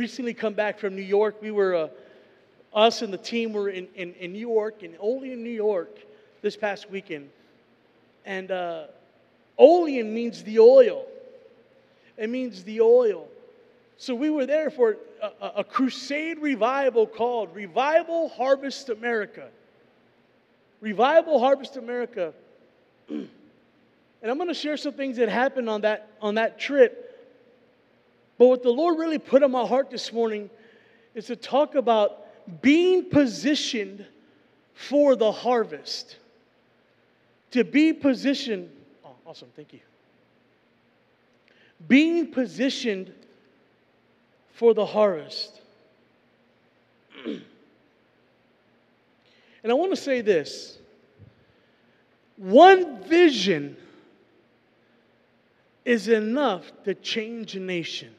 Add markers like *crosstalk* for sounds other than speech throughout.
recently come back from New York. We were, uh, us and the team were in, in, in New York, and Olean in New York this past weekend. And uh, Olean means the oil. It means the oil. So we were there for a, a crusade revival called Revival Harvest America. Revival Harvest America. *clears throat* and I'm going to share some things that happened on that, on that trip. But what the Lord really put on my heart this morning is to talk about being positioned for the harvest. To be positioned. Oh, awesome. Thank you. Being positioned for the harvest. *clears throat* and I want to say this one vision is enough to change a nation.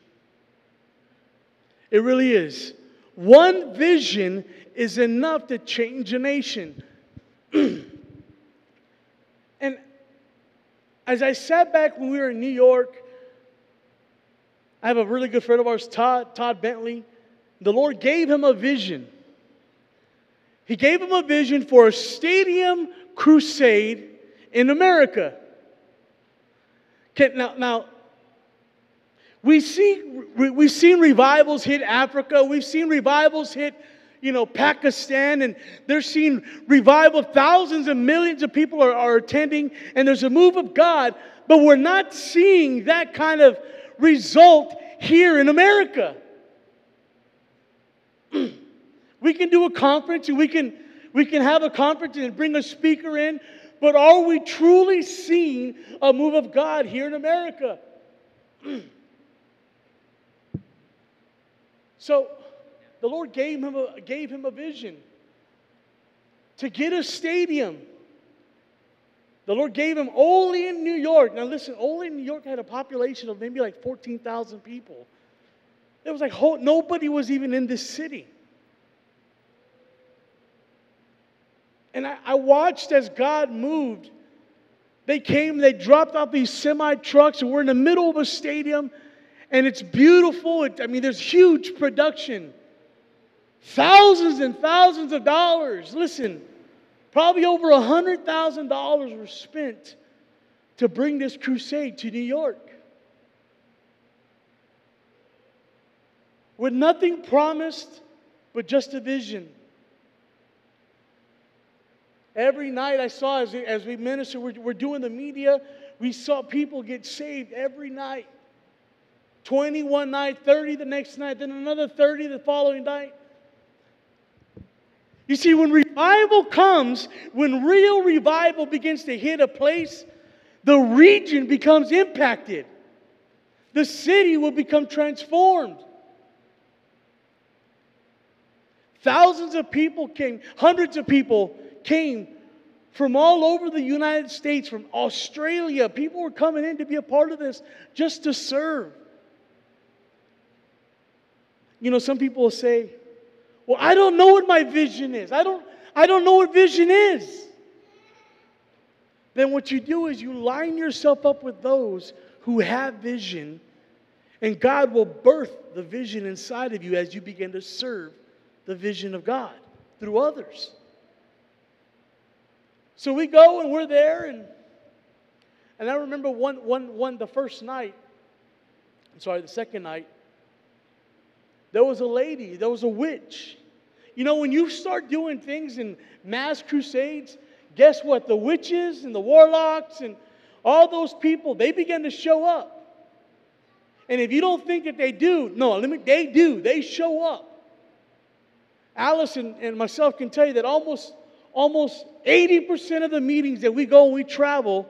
It really is. One vision is enough to change a nation. *clears throat* and as I sat back when we were in New York, I have a really good friend of ours, Todd, Todd Bentley. The Lord gave him a vision. He gave him a vision for a stadium crusade in America. Now, now we see, we've seen revivals hit Africa. We've seen revivals hit, you know, Pakistan. And they're seeing revival. Thousands and millions of people are, are attending. And there's a move of God. But we're not seeing that kind of result here in America. *clears throat* we can do a conference and we can, we can have a conference and bring a speaker in. But are we truly seeing a move of God here in America? *clears throat* So the Lord gave him a, gave him a vision to get a stadium. The Lord gave him Olean in New York. Now listen, Olean in New York had a population of maybe like 14,000 people. It was like nobody was even in this city. And I, I watched as God moved. They came, they dropped off these semi trucks, and we're in the middle of a stadium and it's beautiful. It, I mean, there's huge production. Thousands and thousands of dollars. Listen, probably over a $100,000 were spent to bring this crusade to New York. With nothing promised but just a vision. Every night I saw as, as we minister, we're, we're doing the media, we saw people get saved every night. 21 night, 30 the next night, then another 30 the following night. You see, when revival comes, when real revival begins to hit a place, the region becomes impacted. The city will become transformed. Thousands of people came, hundreds of people came from all over the United States, from Australia. People were coming in to be a part of this just to serve. You know, some people will say, Well, I don't know what my vision is. I don't, I don't know what vision is. Then what you do is you line yourself up with those who have vision, and God will birth the vision inside of you as you begin to serve the vision of God through others. So we go and we're there, and and I remember one, one, one, the first night, I'm sorry, the second night, there was a lady, there was a witch. You know, when you start doing things in mass crusades, guess what? The witches and the warlocks and all those people, they begin to show up. And if you don't think that they do, no, let me, they do. They show up. Alice and, and myself can tell you that almost, almost 80% of the meetings that we go and we travel,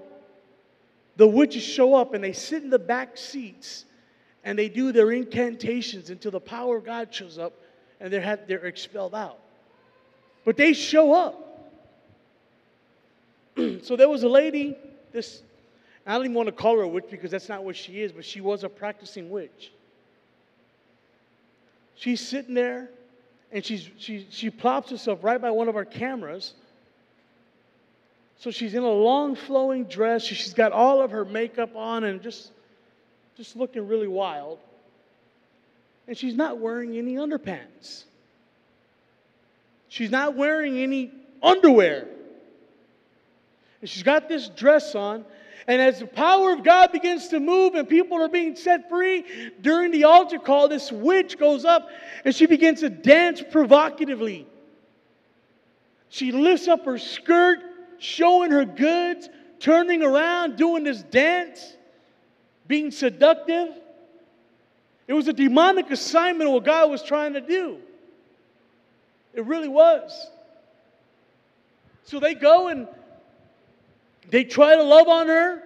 the witches show up and they sit in the back seats and they do their incantations until the power of God shows up and they're, had, they're expelled out. But they show up. *clears throat* so there was a lady, this, I don't even want to call her a witch because that's not what she is, but she was a practicing witch. She's sitting there and she's, she, she plops herself right by one of our cameras. So she's in a long flowing dress. She's got all of her makeup on and just just looking really wild. and she's not wearing any underpants. She's not wearing any underwear. And she's got this dress on. And as the power of God begins to move and people are being set free during the altar call, this witch goes up and she begins to dance provocatively. She lifts up her skirt, showing her goods, turning around, doing this dance, being seductive. It was a demonic assignment what God was trying to do. It really was. So they go and they try to love on her.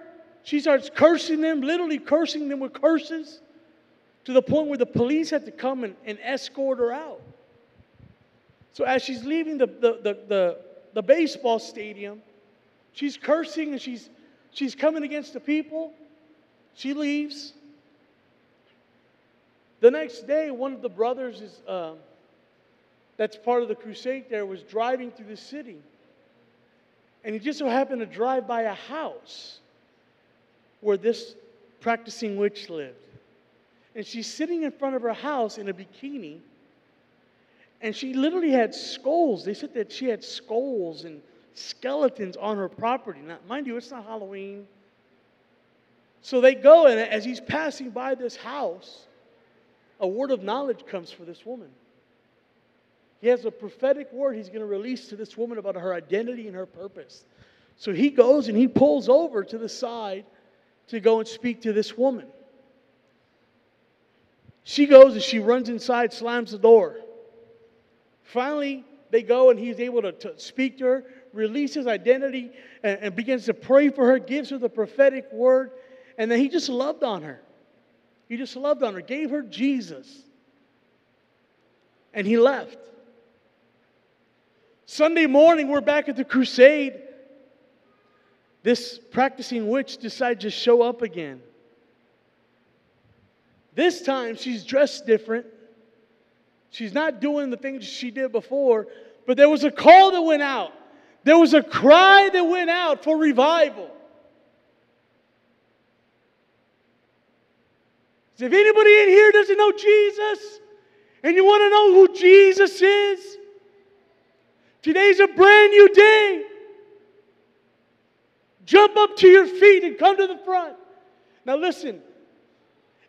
She starts cursing them, literally cursing them with curses, to the point where the police had to come and, and escort her out. So as she's leaving the, the, the, the, the baseball stadium, she's cursing and she's, she's coming against the people. She leaves. The next day, one of the brothers is, uh, that's part of the crusade there was driving through the city. And he just so happened to drive by a house where this practicing witch lived. And she's sitting in front of her house in a bikini. And she literally had skulls. They said that she had skulls and skeletons on her property. Now, mind you, it's not Halloween. So they go, and as he's passing by this house, a word of knowledge comes for this woman. He has a prophetic word he's going to release to this woman about her identity and her purpose. So he goes and he pulls over to the side to go and speak to this woman. She goes and she runs inside, slams the door. Finally, they go and he's able to, to speak to her, release his identity, and, and begins to pray for her, gives her the prophetic word, and then he just loved on her. He just loved on her, gave her Jesus, and he left. Sunday morning, we're back at the crusade. This practicing witch decides to show up again. This time, she's dressed different. She's not doing the things she did before, but there was a call that went out. There was a cry that went out for revival. If anybody in here doesn't know Jesus, and you want to know who Jesus is, Today's a brand new day. Jump up to your feet and come to the front. Now, listen,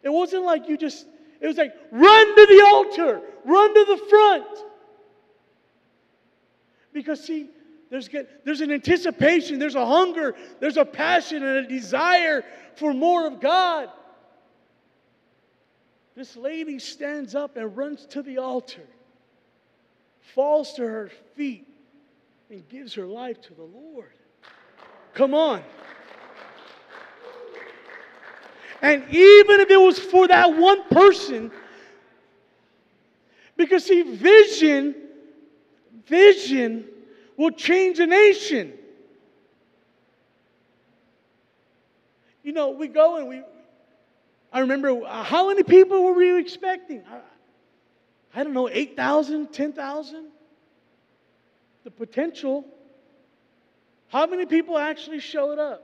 it wasn't like you just, it was like run to the altar, run to the front. Because, see, there's, there's an anticipation, there's a hunger, there's a passion and a desire for more of God. This lady stands up and runs to the altar falls to her feet and gives her life to the Lord. Come on. And even if it was for that one person, because see, vision, vision will change a nation. You know, we go and we, I remember, uh, how many people were we expecting? I don't know, 8,000, 10,000? The potential. How many people actually showed up?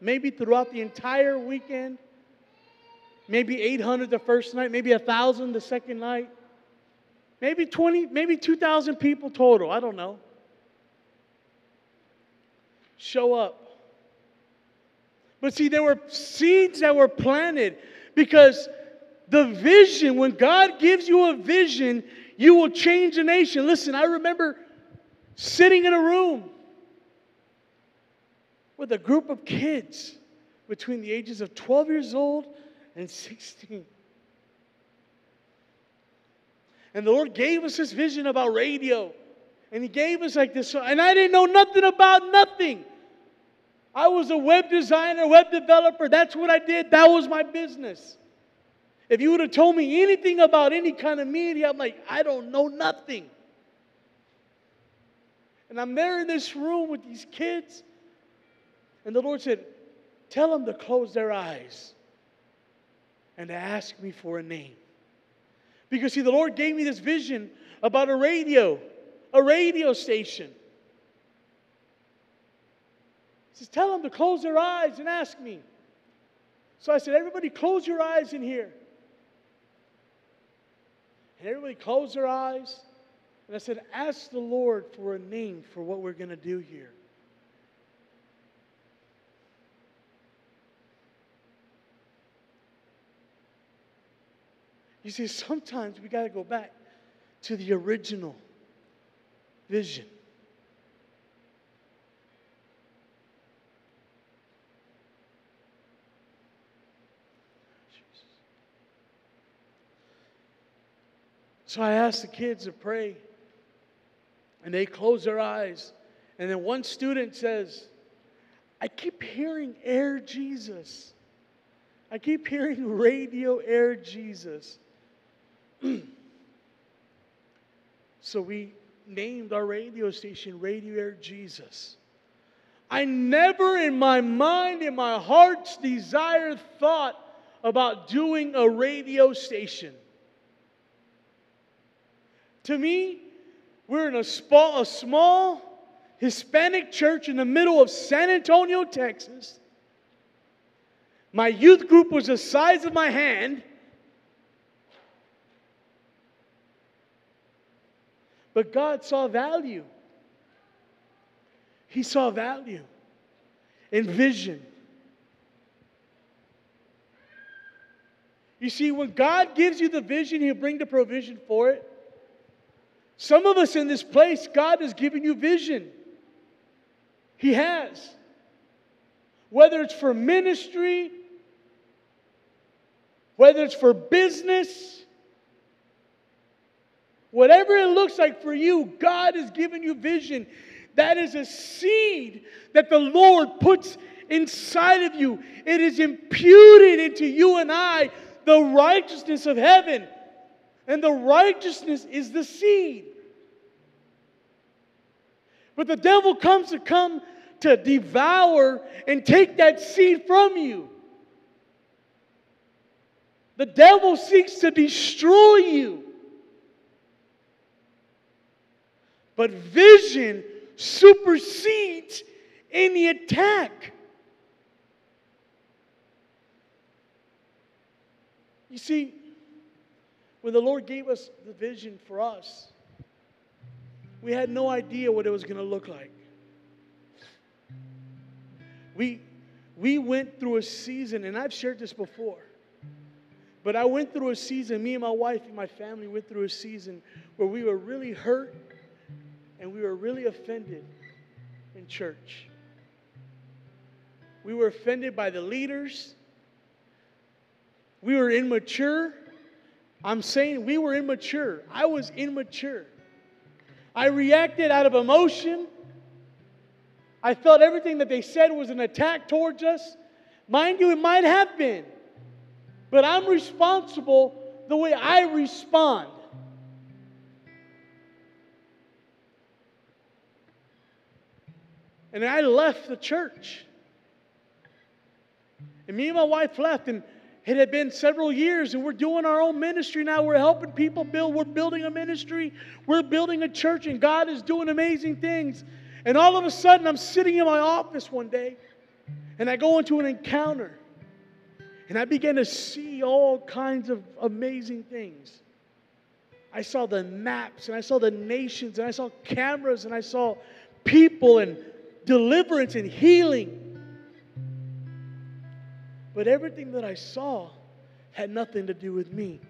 Maybe throughout the entire weekend? Maybe 800 the first night, maybe 1,000 the second night. Maybe 20, maybe 2,000 people total. I don't know. Show up. But see, there were seeds that were planted because the vision, when God gives you a vision, you will change a nation. Listen, I remember sitting in a room with a group of kids between the ages of 12 years old and 16. And the Lord gave us this vision about radio. And He gave us like this. And I didn't know nothing about nothing. I was a web designer, web developer. That's what I did. That was my business. If you would have told me anything about any kind of media, I'm like, I don't know nothing. And I'm there in this room with these kids, and the Lord said, Tell them to close their eyes and to ask me for a name. Because, see, the Lord gave me this vision about a radio, a radio station. He says, Tell them to close their eyes and ask me. So I said, Everybody, close your eyes in here. And everybody closed their eyes. And I said, Ask the Lord for a name for what we're going to do here. You see, sometimes we got to go back to the original vision. So I asked the kids to pray, and they close their eyes. And then one student says, I keep hearing Air Jesus. I keep hearing Radio Air Jesus. *clears throat* so we named our radio station Radio Air Jesus. I never in my mind, in my heart's desire, thought about doing a radio station. To me, we're in a small, a small Hispanic church in the middle of San Antonio, Texas. My youth group was the size of my hand. But God saw value. He saw value in vision. You see, when God gives you the vision, He'll bring the provision for it. Some of us in this place, God has given you vision. He has. Whether it's for ministry, whether it's for business, whatever it looks like for you, God has given you vision. That is a seed that the Lord puts inside of you. It is imputed into you and I the righteousness of heaven. And the righteousness is the seed. But the devil comes to come to devour and take that seed from you. The devil seeks to destroy you. But vision supersedes any attack. You see, when the Lord gave us the vision for us, we had no idea what it was going to look like. We, we went through a season, and I've shared this before, but I went through a season, me and my wife and my family went through a season where we were really hurt and we were really offended in church. We were offended by the leaders. We were immature. I'm saying we were immature. I was immature. I reacted out of emotion. I felt everything that they said was an attack towards us. Mind you, it might have been. But I'm responsible the way I respond. And I left the church. And me and my wife left, and it had been several years, and we're doing our own ministry now. We're helping people build. We're building a ministry. We're building a church, and God is doing amazing things. And all of a sudden, I'm sitting in my office one day, and I go into an encounter, and I begin to see all kinds of amazing things. I saw the maps, and I saw the nations, and I saw cameras, and I saw people, and deliverance and healing. But everything that I saw had nothing to do with me.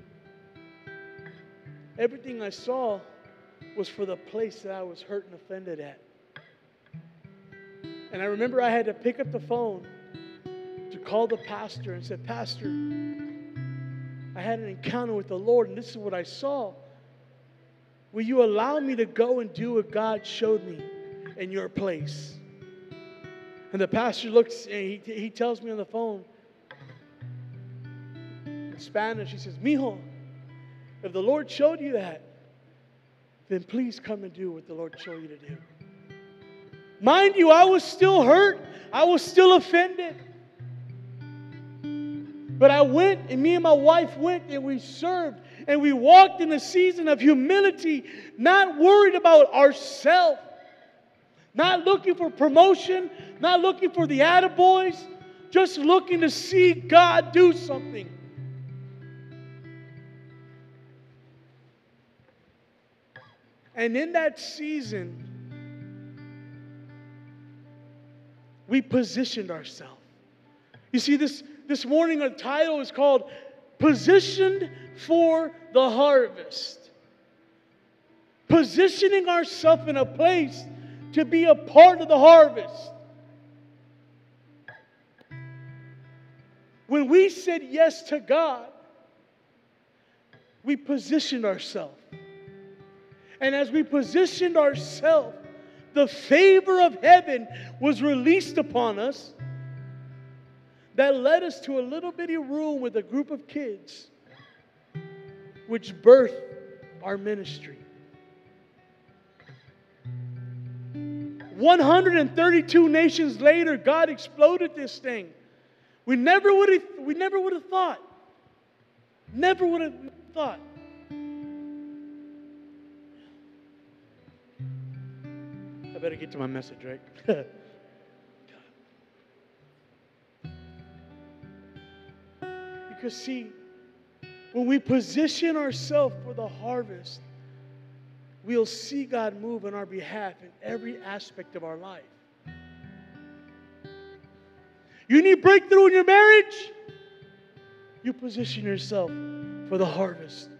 Everything I saw was for the place that I was hurt and offended at. And I remember I had to pick up the phone to call the pastor and said, Pastor, I had an encounter with the Lord and this is what I saw. Will you allow me to go and do what God showed me in your place? And the pastor looks and he, he tells me on the phone, Spanish. He says, Mijo, if the Lord showed you that, then please come and do what the Lord showed you to do. Mind you, I was still hurt. I was still offended. But I went, and me and my wife went, and we served, and we walked in a season of humility, not worried about ourselves, not looking for promotion, not looking for the attaboys, just looking to see God do something. And in that season, we positioned ourselves. You see, this, this morning, our title is called Positioned for the Harvest. Positioning ourselves in a place to be a part of the harvest. When we said yes to God, we positioned ourselves. And as we positioned ourselves, the favor of heaven was released upon us that led us to a little bitty room with a group of kids, which birthed our ministry. 132 nations later, God exploded this thing. We never would have, we never would have thought. Never would have thought. Better get to my message, right? *laughs* because, see, when we position ourselves for the harvest, we'll see God move on our behalf in every aspect of our life. You need breakthrough in your marriage? You position yourself for the harvest.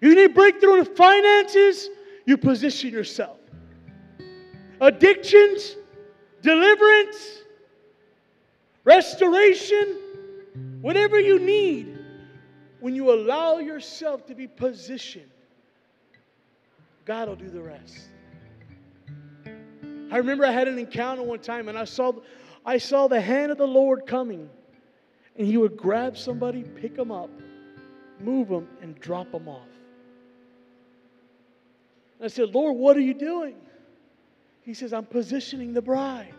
You need breakthrough in finances? You position yourself. Addictions, deliverance, restoration, whatever you need, when you allow yourself to be positioned, God will do the rest. I remember I had an encounter one time and I saw, I saw the hand of the Lord coming. And he would grab somebody, pick them up, move them, and drop them off. I said, Lord, what are you doing? He says, I'm positioning the bride.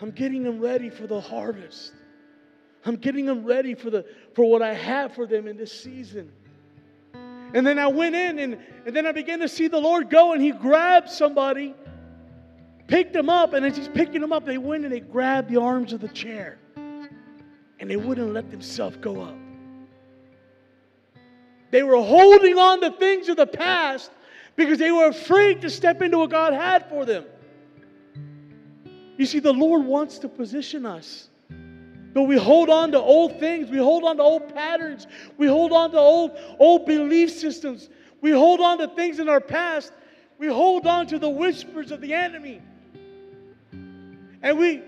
I'm getting them ready for the harvest. I'm getting them ready for, the, for what I have for them in this season. And then I went in and, and then I began to see the Lord go and he grabbed somebody, picked them up, and as he's picking them up, they went and they grabbed the arms of the chair. And they wouldn't let themselves go up. They were holding on to things of the past because they were afraid to step into what God had for them. You see, the Lord wants to position us. But we hold on to old things. We hold on to old patterns. We hold on to old, old belief systems. We hold on to things in our past. We hold on to the whispers of the enemy. And we,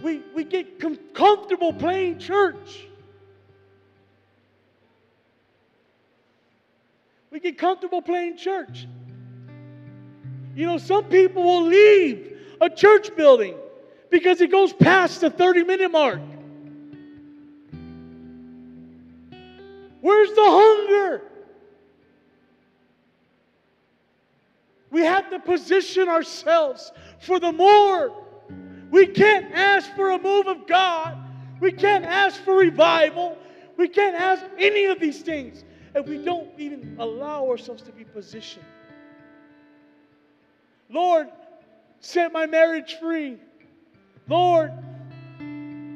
we, we get com- comfortable playing church. We get comfortable playing church. You know, some people will leave a church building because it goes past the 30 minute mark. Where's the hunger? We have to position ourselves for the more. We can't ask for a move of God. We can't ask for revival. We can't ask any of these things if we don't even allow ourselves to be positioned. Lord, set my marriage free. Lord,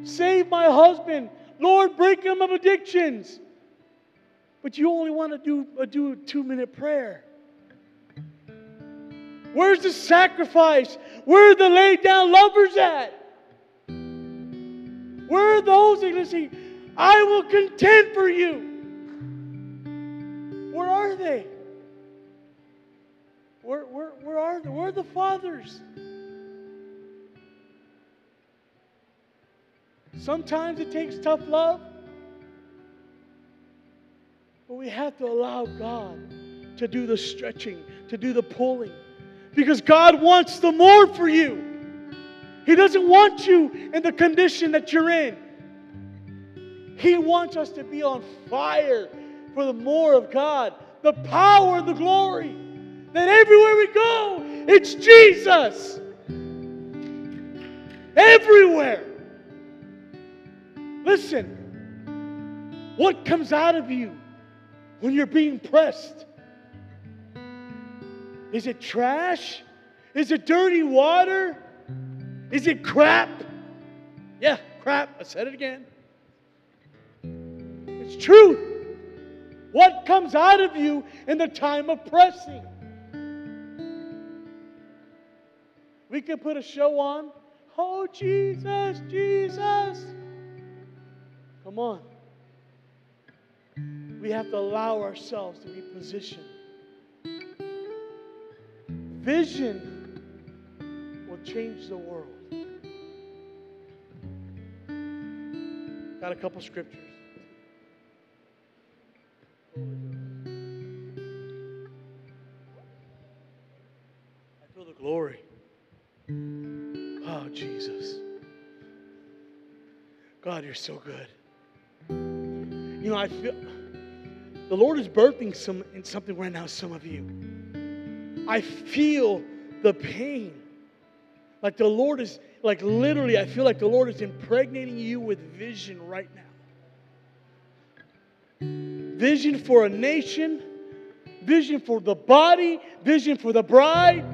save my husband. Lord, break him of addictions but you only want to do, uh, do a two minute prayer. Where's the sacrifice? Where are the laid down lovers at? Where are those that I will contend for you? Where are they? Are they? Where are the fathers? Sometimes it takes tough love. But we have to allow God to do the stretching, to do the pulling. Because God wants the more for you. He doesn't want you in the condition that you're in. He wants us to be on fire for the more of God, the power, the glory. That everywhere we go, it's Jesus. Everywhere. Listen, what comes out of you when you're being pressed? Is it trash? Is it dirty water? Is it crap? Yeah, crap. I said it again. It's truth. What comes out of you in the time of pressing? We can put a show on. Oh, Jesus, Jesus. Come on. We have to allow ourselves to be positioned. Vision will change the world. Got a couple scriptures. You're so good. You know, I feel the Lord is birthing some in something right now, some of you. I feel the pain. Like the Lord is, like literally, I feel like the Lord is impregnating you with vision right now. Vision for a nation, vision for the body, vision for the bride.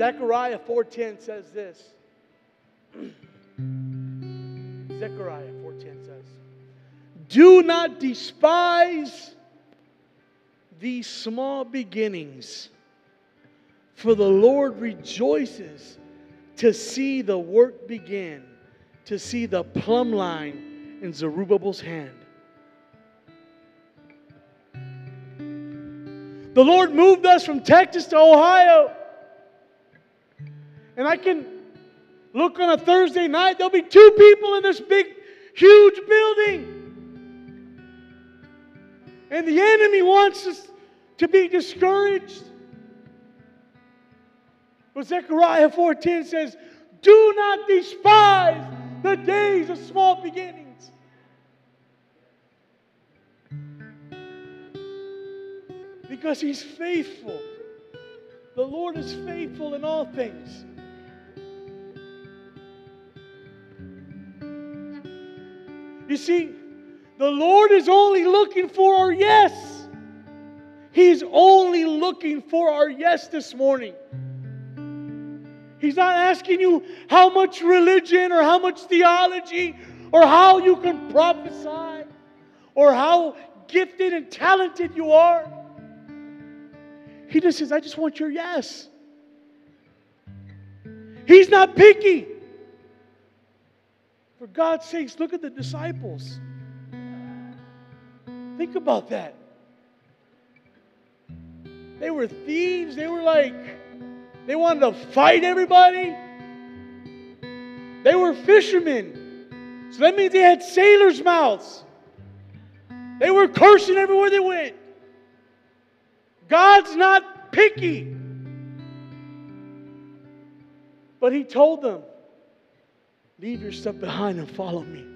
Zechariah 4:10 says this. *clears throat* Zechariah 4:10 says, "Do not despise these small beginnings, for the Lord rejoices to see the work begin, to see the plumb line in Zerubbabel's hand." The Lord moved us from Texas to Ohio. And I can look on a Thursday night, there'll be two people in this big, huge building. And the enemy wants us to be discouraged. But Zechariah 4:10 says, "Do not despise the days of small beginnings." Because he's faithful. The Lord is faithful in all things. You see, the Lord is only looking for our yes. He's only looking for our yes this morning. He's not asking you how much religion or how much theology or how you can prophesy or how gifted and talented you are. He just says, I just want your yes. He's not picky. For God's sakes, look at the disciples. Think about that. They were thieves. They were like, they wanted to fight everybody. They were fishermen. So that means they had sailors' mouths. They were cursing everywhere they went. God's not picky. But He told them, Leave your stuff behind and follow me.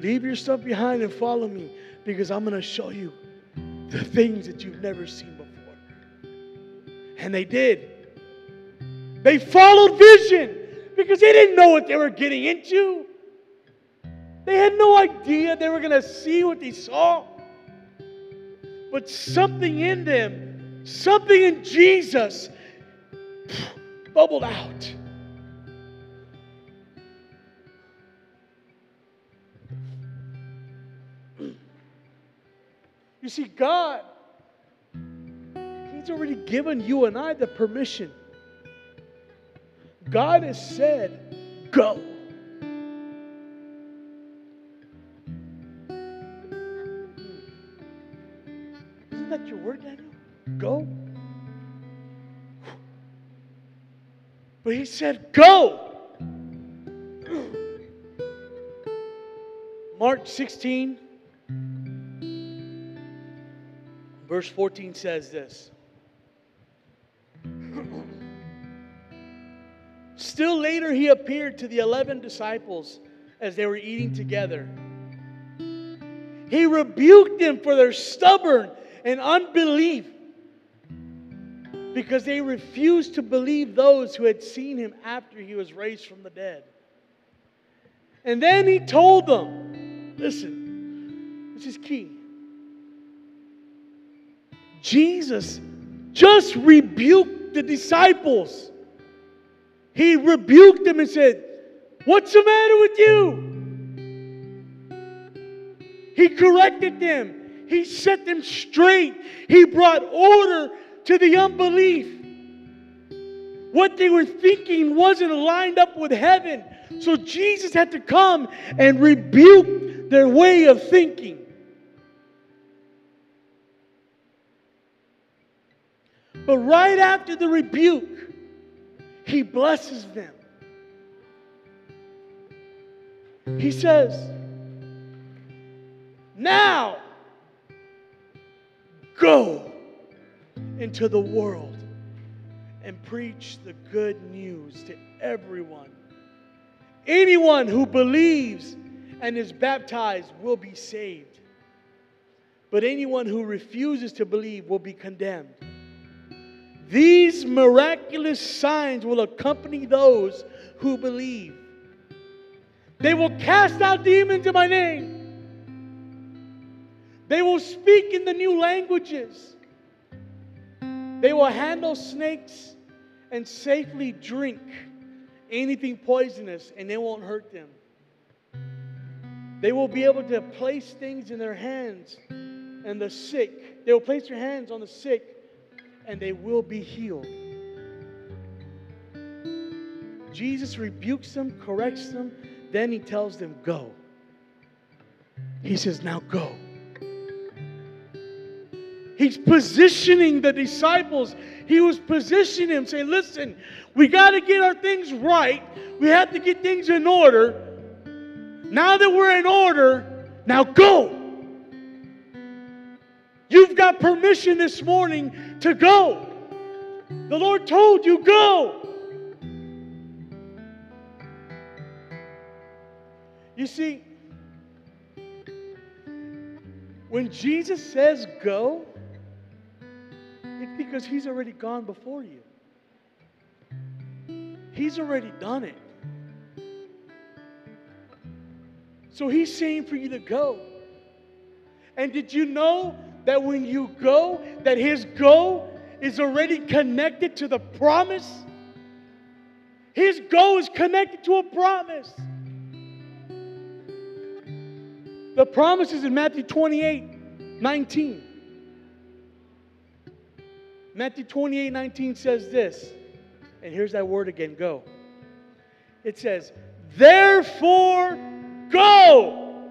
Leave your stuff behind and follow me because I'm going to show you the things that you've never seen before. And they did. They followed vision because they didn't know what they were getting into. They had no idea they were going to see what they saw. But something in them, something in Jesus, bubbled out. You see, God, He's already given you and I the permission. God has said, go. Isn't that your word, Daniel? Go. But he said, Go. *gasps* Mark 16, verse 14 says this. *clears throat* Still later, he appeared to the 11 disciples as they were eating together. He rebuked them for their stubborn and unbelief because they refused to believe those who had seen him after he was raised from the dead. And then he told them listen, this is key. Jesus just rebuked the disciples. He rebuked them and said, What's the matter with you? He corrected them. He set them straight. He brought order to the unbelief. What they were thinking wasn't lined up with heaven. So Jesus had to come and rebuke their way of thinking. But right after the rebuke, he blesses them. He says, Now go into the world and preach the good news to everyone. Anyone who believes and is baptized will be saved, but anyone who refuses to believe will be condemned. These miraculous signs will accompany those who believe. They will cast out demons in my name. They will speak in the new languages. They will handle snakes and safely drink anything poisonous, and they won't hurt them. They will be able to place things in their hands and the sick. They will place their hands on the sick and they will be healed. Jesus rebukes them, corrects them, then he tells them, Go. He says, Now go. He's positioning the disciples. He was positioning them, saying, Listen, we got to get our things right. We have to get things in order. Now that we're in order, now go. You've got permission this morning to go. The Lord told you, go. You see, when Jesus says go, because He's already gone before you. He's already done it. So He's saying for you to go. And did you know that when you go, that his go is already connected to the promise? His go is connected to a promise. The promise is in Matthew 28 19. Matthew 28 19 says this, and here's that word again go. It says, Therefore, go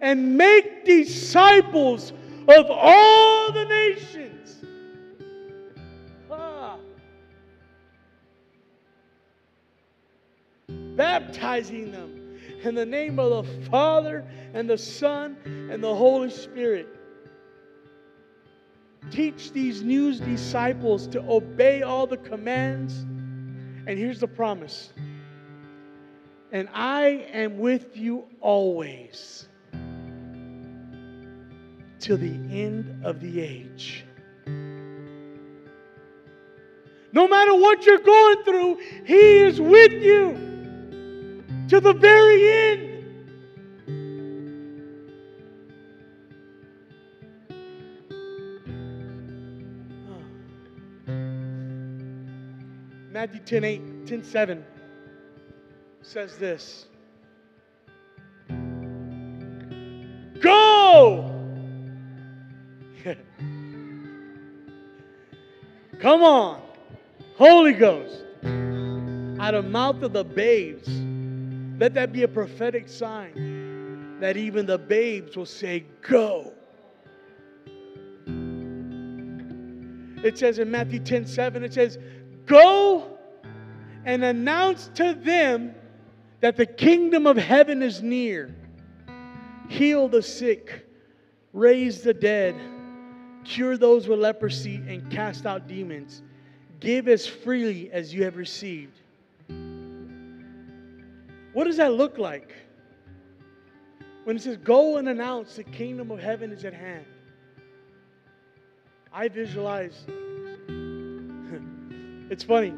and make disciples of all the nations. Ah. Baptizing them in the name of the Father and the Son and the Holy Spirit. Teach these new disciples to obey all the commands. And here's the promise. And I am with you always till the end of the age. No matter what you're going through, He is with you to the very end. Matthew 10 8, 10 7 says this Go! *laughs* Come on. Holy Ghost. Out of mouth of the babes. Let that be a prophetic sign that even the babes will say, Go. It says in Matthew 10 7, it says, Go and announce to them that the kingdom of heaven is near. Heal the sick, raise the dead cure those with leprosy, and cast out demons. Give as freely as you have received. What does that look like? When it says, Go and announce the kingdom of heaven is at hand. I visualize. *laughs* it's funny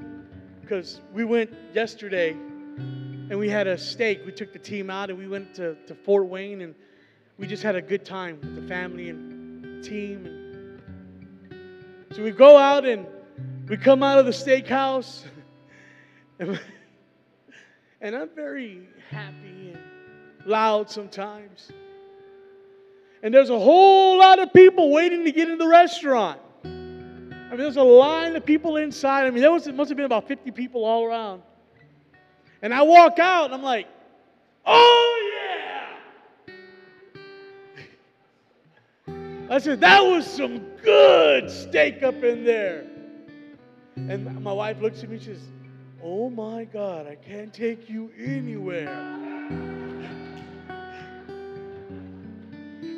because we went yesterday and we had a steak. We took the team out and we went to, to Fort Wayne and we just had a good time with the family and team. And so we go out and we come out of the steakhouse, *laughs* and, I'm very happy and loud sometimes. And there's a whole lot of people waiting to get in the restaurant. There's a line of people inside. I mean, there was, must have been about 50 people all around. And I walk out and I'm like, oh yeah! I said, that was some good steak up in there. And my wife looks at me and says, oh my God, I can't take you anywhere.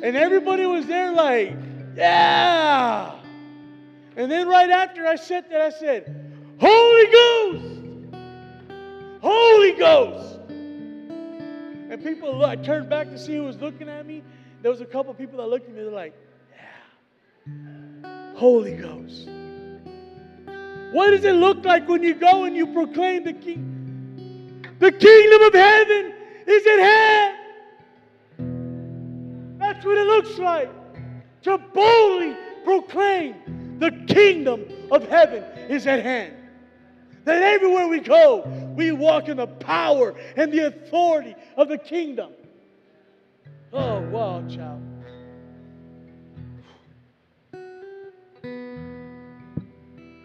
And everybody was there like, yeah. And then right after I said that, I said, Holy Ghost! Holy Ghost! And people, I turned back to see who was looking at me. There was a couple people that looked at me, they're like, yeah. Holy Ghost. What does it look like when you go and you proclaim the king? The kingdom of heaven is at hand. That's what it looks like to boldly proclaim the kingdom of heaven is at hand. That everywhere we go, we walk in the power and the authority of the kingdom. Oh, wow, child.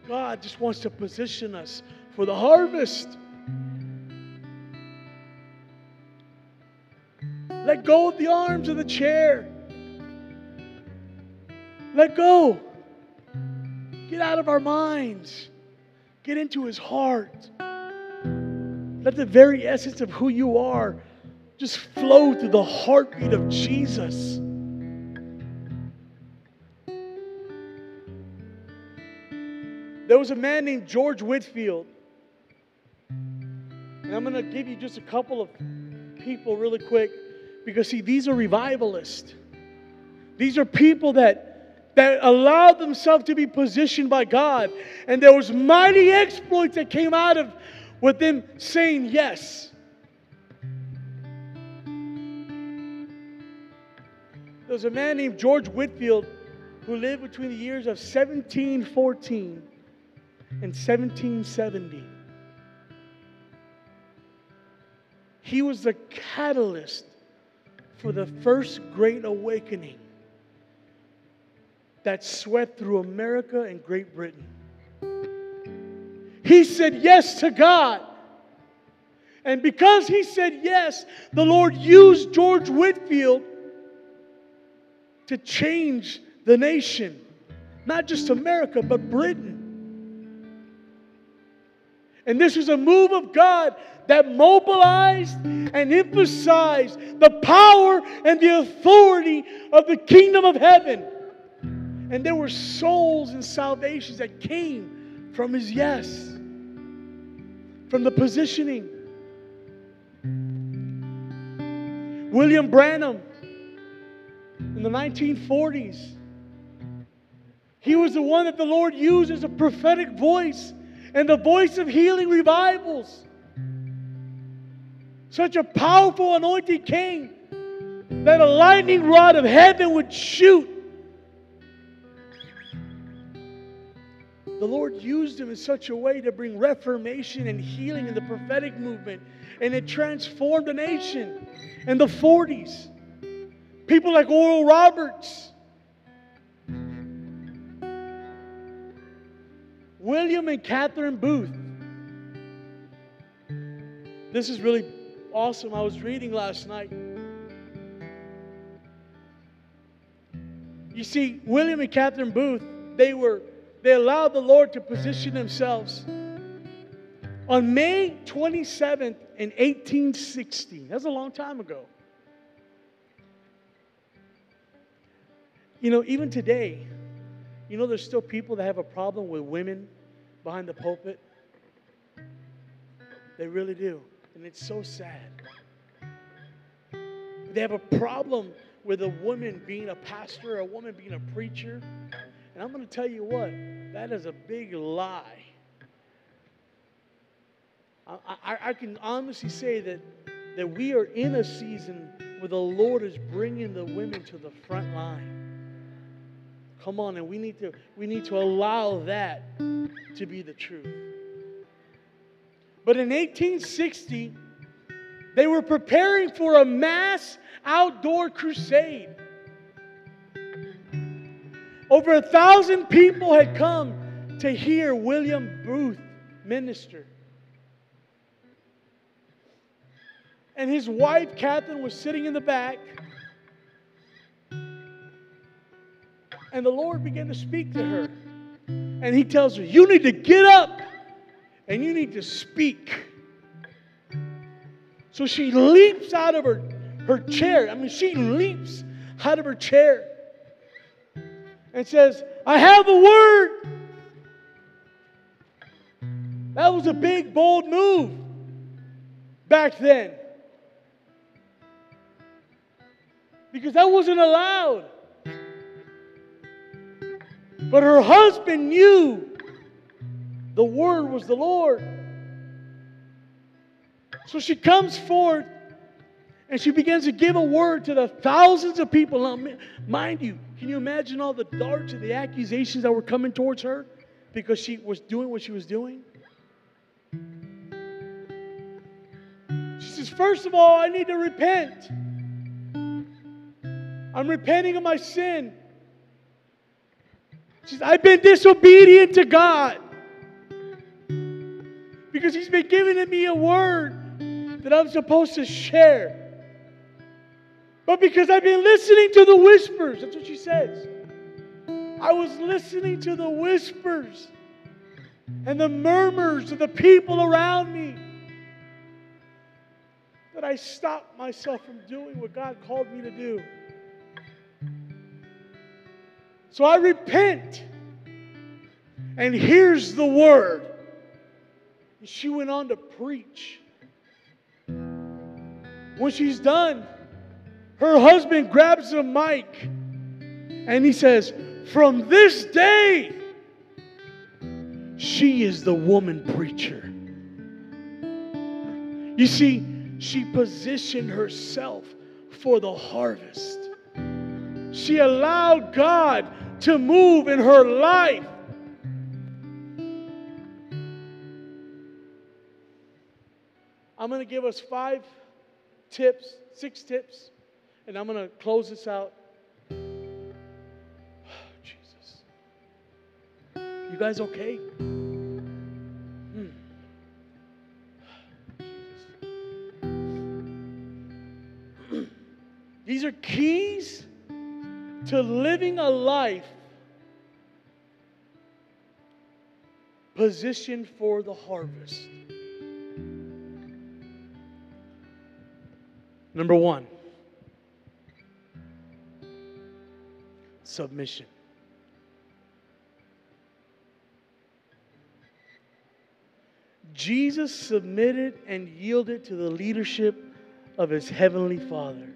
God just wants to position us for the harvest. Let go of the arms of the chair. Let go. Get out of our minds. Get into his heart. Let the very essence of who you are just flow through the heartbeat of Jesus. There was a man named George Whitefield. And I'm going to give you just a couple of people really quick. Because, see, these are revivalists. These are people that, that allowed themselves to be positioned by God. And there was mighty exploits that came out of with them saying yes. There was a man named George Whitefield who lived between the years of 1714 and 1770. He was the catalyst for the first great awakening that swept through America and Great Britain. He said yes to God. And because he said yes, the Lord used George Whitefield to change the nation. Not just America, but Britain. And this was a move of God that mobilized and emphasized the power and the authority of the kingdom of heaven. And there were souls and salvations that came from his yes, from the positioning. William Branham in the 1940s. He was the one that the Lord used as a prophetic voice and the voice of healing revivals. Such a powerful anointing came that a lightning rod of heaven would shoot. The Lord used him in such a way to bring reformation and healing in the prophetic movement, and it transformed a nation in the 40s. People like Oral Roberts, William and Catherine Booth. This is really awesome. I was reading last night. You see, William and Catherine Booth, they were they allowed the Lord to position themselves. On May 27th in 1860, that's a long time ago. You know, even today, you know, there's still people that have a problem with women behind the pulpit. They really do. And it's so sad. They have a problem with a woman being a pastor, a woman being a preacher. And I'm going to tell you what, that is a big lie. I, I, I, can honestly say that, that we are in a season where the Lord is bringing the women to the front line. Come on, and we need to, we need to allow that to be the truth. But in 1860, they were preparing for a mass outdoor crusade. Over a thousand people had come to hear William Booth minister. And his wife, Catherine, was sitting in the back. And the Lord began to speak to her. And he tells her, You need to get up and you need to speak. So she leaps out of her, her chair. I mean, she leaps out of her chair and says, I have a word. That was a big, bold move back then. Because that wasn't allowed. But her husband knew the word was the Lord. So she comes forth and she begins to give a word to the thousands of people. Now, mind you, can you imagine all the darts and the accusations that were coming towards her because she was doing what she was doing? She says, First of all, I need to repent. I'm repenting of my sin. She says, I've been disobedient to God because He's been giving me a word that I'm supposed to share. But because I've been listening to the whispers, that's what she says. I was listening to the whispers and the murmurs of the people around me that I stopped myself from doing what God called me to do. So I repent. And here's the word. And she went on to preach. When she's done, her husband grabs a mic and he says, From this day, she is the woman preacher. You see, she positioned herself for the harvest. She allowed God to move in her life. I'm going to give us five tips, six tips, and I'm going to close this out. *sighs* Jesus. You guys okay? Hmm. *sighs* Jesus. *clears throat* These are keys to living a life positioned for the harvest. Number one, submission. Jesus submitted and yielded to the leadership of his heavenly Father.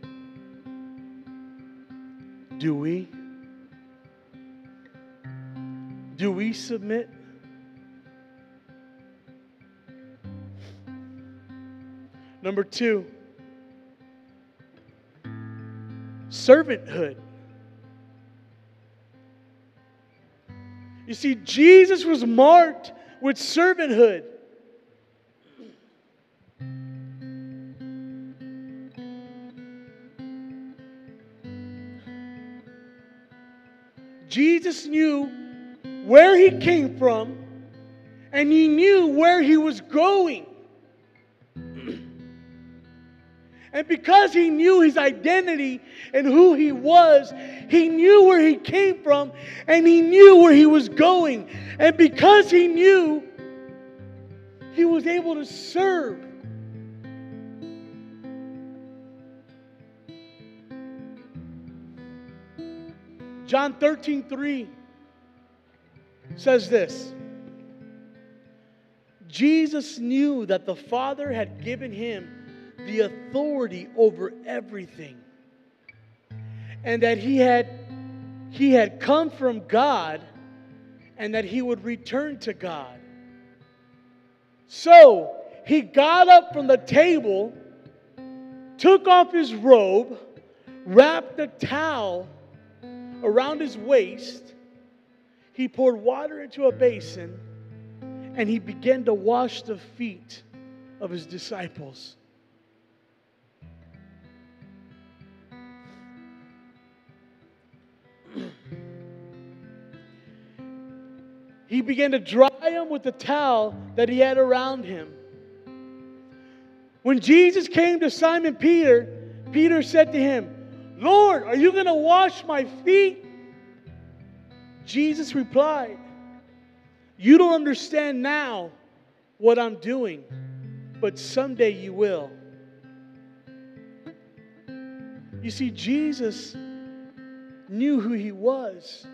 Do we? Do we submit? Number two, servanthood. You see, Jesus was marked with servanthood. Jesus knew where he came from and he knew where he was going. And because he knew his identity and who he was, he knew where he came from and he knew where he was going. And because he knew, he was able to serve. John 13, 3 says this Jesus knew that the Father had given him the authority over everything. And that he had he had come from God and that he would return to God. So, he got up from the table, took off his robe, wrapped a towel around his waist. He poured water into a basin and he began to wash the feet of his disciples. He began to dry him with the towel that he had around him. When Jesus came to Simon Peter, Peter said to him, Lord, are you going to wash my feet? Jesus replied, You don't understand now what I'm doing, but someday you will. You see, Jesus knew who he was.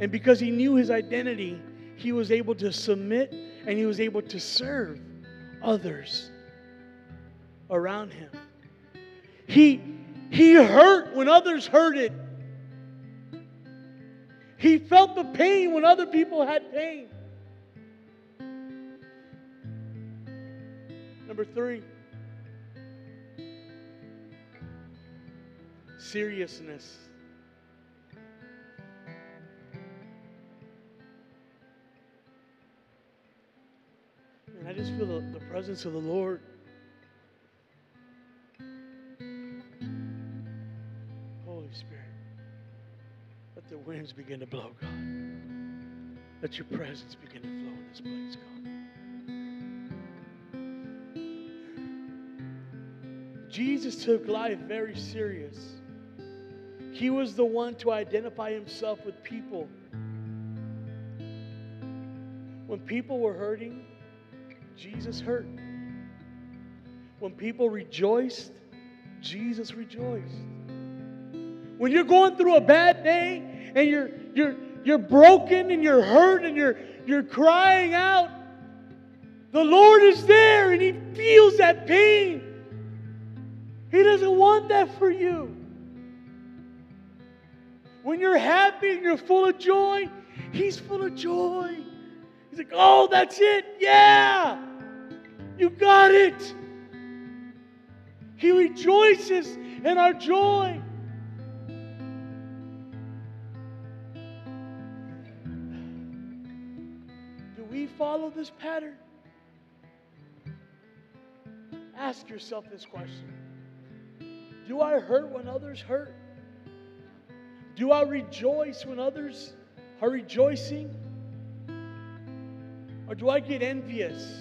And because he knew his identity, he was able to submit and he was able to serve others around him. He, he hurt when others hurted. He felt the pain when other people had pain. Number three, seriousness. Just feel the, the presence of the Lord. Holy Spirit, let the winds begin to blow, God. Let your presence begin to flow in this place, God. Jesus took life very serious. He was the one to identify himself with people. When people were hurting, Jesus hurt. When people rejoiced, Jesus rejoiced. When you're going through a bad day and you're you're you're broken and you're hurt and you're you're crying out, the Lord is there and he feels that pain. He doesn't want that for you. When you're happy and you're full of joy, he's full of joy. He's like, oh, that's it. Yeah. You got it. He rejoices in our joy. Do we follow this pattern? Ask yourself this question Do I hurt when others hurt? Do I rejoice when others are rejoicing? Or do I get envious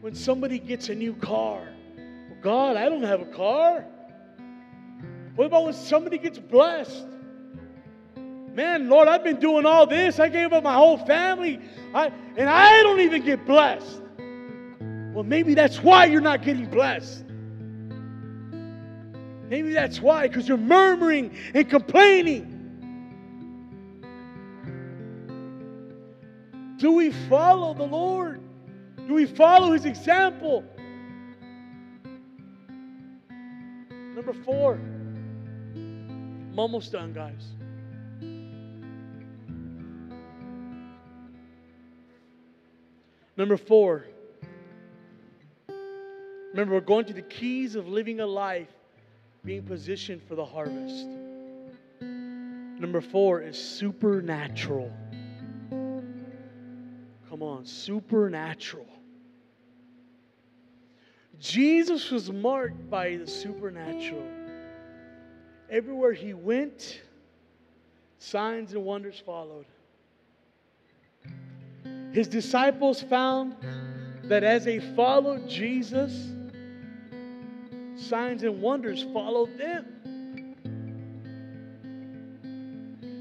when somebody gets a new car? Well, God, I don't have a car. What about when somebody gets blessed? Man, Lord, I've been doing all this. I gave up my whole family, I, and I don't even get blessed. Well, maybe that's why you're not getting blessed. Maybe that's why, because you're murmuring and complaining. Do we follow the Lord? Do we follow his example? Number four. I'm almost done, guys. Number four. Remember, we're going to the keys of living a life being positioned for the harvest. Number four is supernatural. Come on, supernatural. Jesus was marked by the supernatural. Everywhere he went, signs and wonders followed. His disciples found that as they followed Jesus, signs and wonders followed them.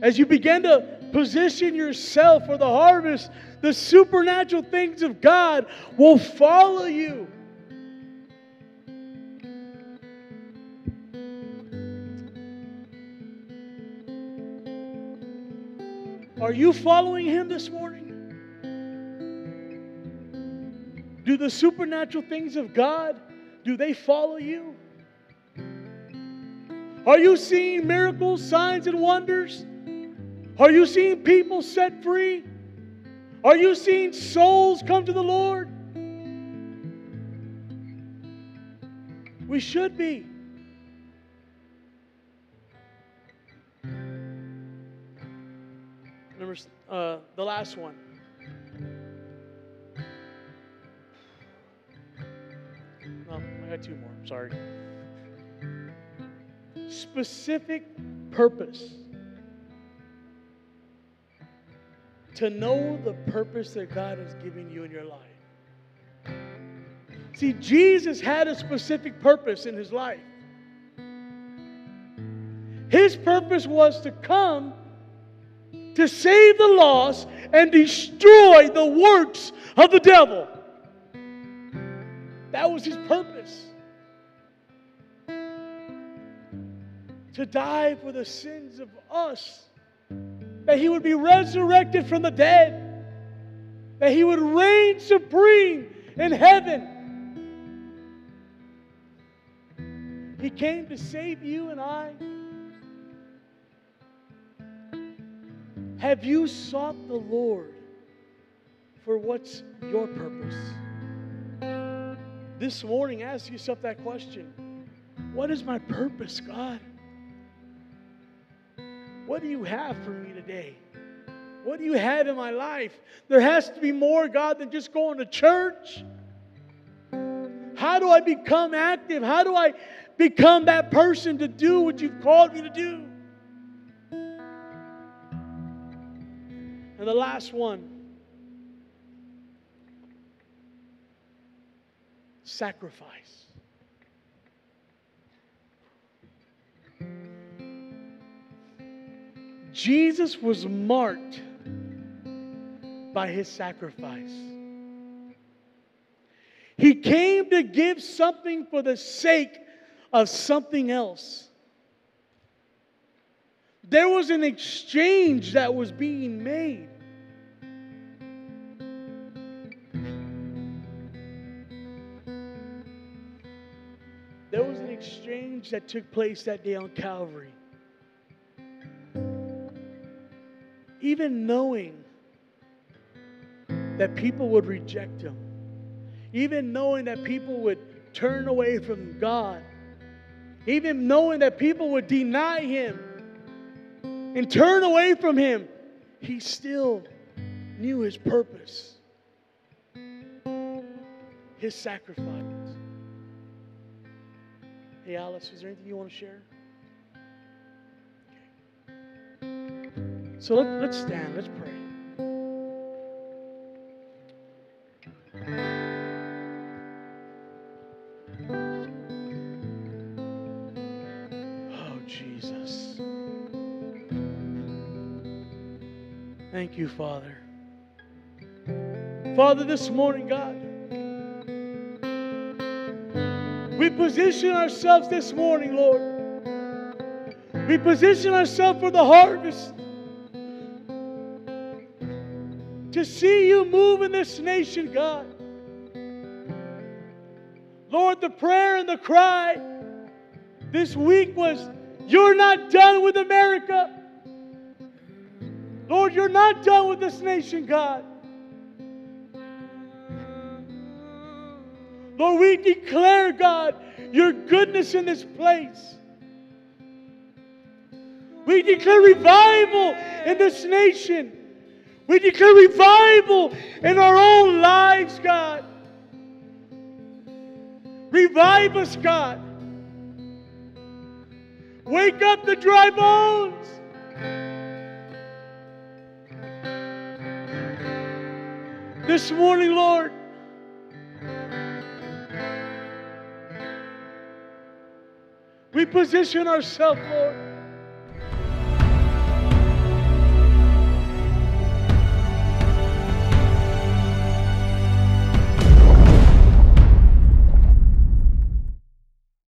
As you begin to position yourself for the harvest, the supernatural things of God will follow you. Are you following Him this morning? Do the supernatural things of God do they follow you? Are you seeing miracles, signs, and wonders? Are you seeing people set free? Are you seeing souls come to the Lord? We should be. Number, uh, the last one. No, I got two more. Sorry. Specific purpose. To know the purpose that God has given you in your life. See, Jesus had a specific purpose in his life. His purpose was to come to save the lost and destroy the works of the devil. That was his purpose. To die for the sins of us, that he would be resurrected from the dead, that he would reign supreme in heaven. He came to save you and I. Have you sought the Lord for what's your purpose? This morning, ask yourself that question What is my purpose, God? What do you have for me today? What do you have in my life? There has to be more, God, than just going to church. How do I become active? How do I become that person to do what you've called me to do? And the last one sacrifice. Jesus was marked by his sacrifice. He came to give something for the sake of something else. There was an exchange that was being made. There was an exchange that took place that day on Calvary. Even knowing that people would reject him, even knowing that people would turn away from God, even knowing that people would deny him and turn away from him, he still knew his purpose, his sacrifice. Hey, Alice, is there anything you want to share? So let, let's stand, let's pray. Oh, Jesus. Thank you, Father. Father, this morning, God, we position ourselves this morning, Lord. We position ourselves for the harvest. To see you move in this nation, God. Lord, the prayer and the cry this week was, You're not done with America. Lord, you're not done with this nation, God. Lord, we declare, God, your goodness in this place. We declare revival in this nation. We declare revival in our own lives, God. Revive us, God. Wake up the dry bones. This morning, Lord, we position ourselves, Lord.